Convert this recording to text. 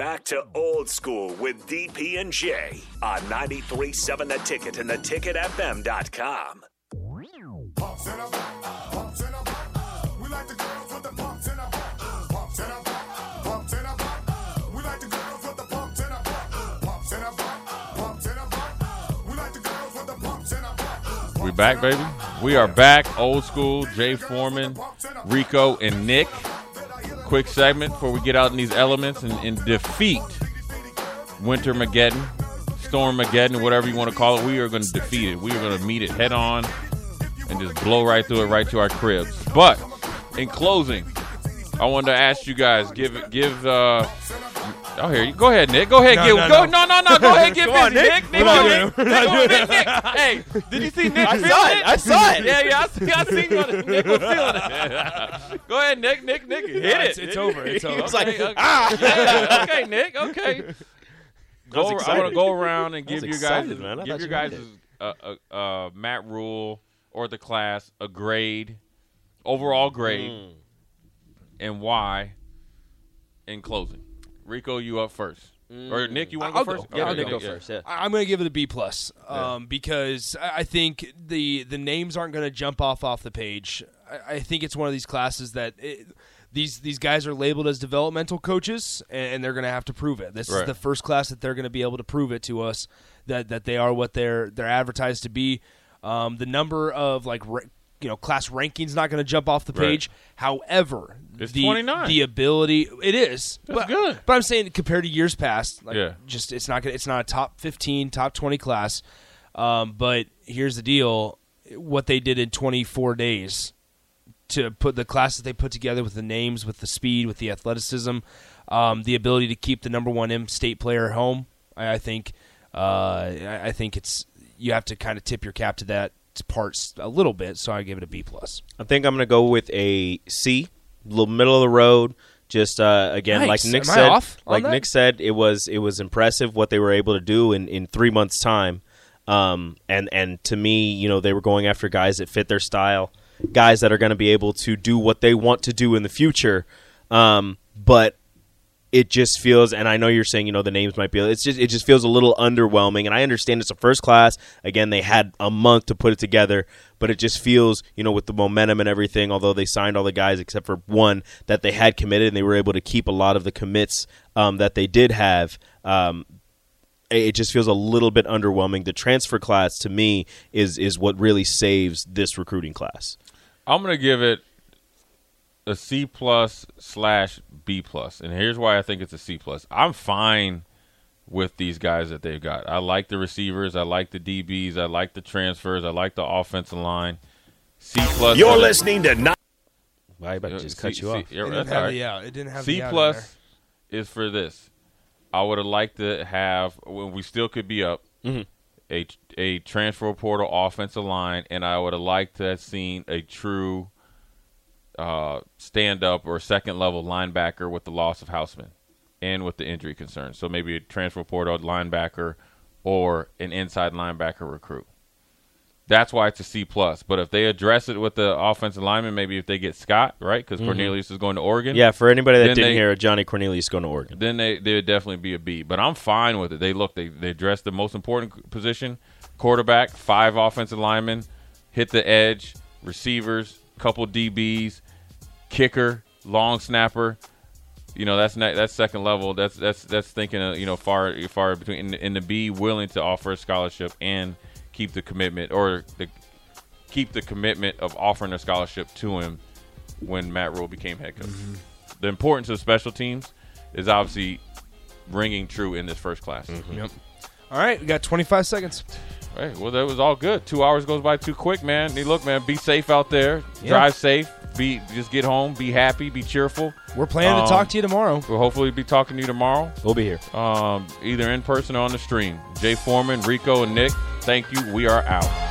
back to old school with DP and J on 93.7 The Ticket and theticketfm.com. Pumps in a back, pumps in a back. We like the girls with the pumps in a back. Pumps in a back, pumps in a back. We like the girls with the pumps in a back. Pumps in a back, pumps in a back. We like the girls with the pumps in a back. We back, baby. We are back. Old school. Jay Foreman, Rico, and Nick. Quick segment before we get out in these elements and, and defeat Winter Mageddon, Storm Mageddon, whatever you want to call it. We are going to defeat it. We are going to meet it head on and just blow right through it, right to our cribs. But in closing, I wanted to ask you guys give give. uh Oh, here you go ahead, Nick. Go ahead, No, give. no, go, no. no, no, no. Go ahead, Get Come on, busy, Nick. Nick. Nick, on, Nick. Nick. Nick, go, Nick, Nick. Hey, did you see Nick? I saw it. I saw it. Yeah, yeah, I see. I seen you. Nick was feeling it. go ahead, Nick. Nick, Nick, hit it. it's- it's over. It's over. Okay, It's like, okay. Yeah, okay, Nick. Okay. Go, I want to go around and give you guys, excited, man. I give you guys uh, uh, uh, Matt Rhule or the class a grade, overall grade, Mm. and why. In closing, Rico, you up first, or Nick, you want to I'll go go. first? Yeah, I'll Nick, go go first. Yeah. I- I'm going to give it a B plus um, because I I think the the names aren't going to jump off off the page. I, I think it's one of these classes that it, these these guys are labeled as developmental coaches, and, and they're going to have to prove it. This Right. is the first class that they're going to be able to prove it to us that that they are what they're they're advertised to be. Um, the number of like ra- you know class rankings not going to jump off the Right. page. However, It's the 29. the ability it is That's but, good. But I'm saying compared to years past, like Yeah. just it's not gonna, it's not a top 15, top 20 class. Um, but here's the deal: what they did in 24 days to put the class that they put together with the names, with the speed, with the athleticism, um, the ability to keep the number one M-state player at home. I, I think uh, I, I think it's you have to kind of tip your cap to that parts a little bit. So I give it a B plus. I think I'm going to go with a C, little middle of the road. Just uh, again, like Nick Am said, like that? Nick said, it was it was impressive what they were able to do in, in three months' time. Um, and and to me, you know, they were going after guys that fit their style, guys that are going to be able to do what they want to do in the future. Um, but it just feels and I know you're saying you know the names might be it's just it just feels a little underwhelming and I understand it's a first class. Again they had a month to put it together but it just feels you know with the momentum and everything although they signed all the guys except for one that they had committed and they were able to keep a lot of the commits um, that they did have um, it just feels a little bit underwhelming. The transfer class to me is is what really saves this recruiting class. I'm gonna give it a C plus slash B plus, and here's why I think it's a C plus. I'm fine with these guys that they've got. I like the receivers, I like the DBs, I like the transfers, I like the offensive line. C plus. You're for listening to Not I about to uh, just C- cut you C- off yeah, It didn't that's have all right. the out. It didn't have C the out plus is for this. I would have liked to have when we still could be up Mhm. a a transfer portal offensive line, and I would have liked to have seen a true uh, stand up or second level linebacker with the loss of Houseman and with the injury concerns. So maybe a transfer portal linebacker or an inside linebacker recruit. That's why it's a C plus. But if they address it with the offensive lineman, maybe if they get Scott right because Cornelius is going to Oregon, Mm-hmm. yeah for anybody that didn't they- hear Johnny Cornelius going to Oregon then they they would definitely be a B. But I'm fine with it. They look they they address the most important position, quarterback, five offensive linemen, hit the edge, receivers, couple DBs, kicker, long snapper. You know that's not that's second level. That's that's that's thinking of, you know far far between and, and to be willing to offer a scholarship and keep the commitment or the keep the commitment of offering a scholarship to him when Matt Rhule became head coach. Mm-hmm. The importance of special teams is obviously ringing true in this first class. Mm-hmm. Yep. All right, we got 25 seconds. Right. Well, that was all good. Two hours goes by too quick, man. Hey, look, man, be safe out there. Yeah. Drive safe. Be just get home. Be happy. Be cheerful. We're planning Um, to talk to you tomorrow. We'll hopefully be talking to you tomorrow, we'll be here um, either in person or on the stream. Jay Foreman, Rico, and Nick. Thank you. We are out.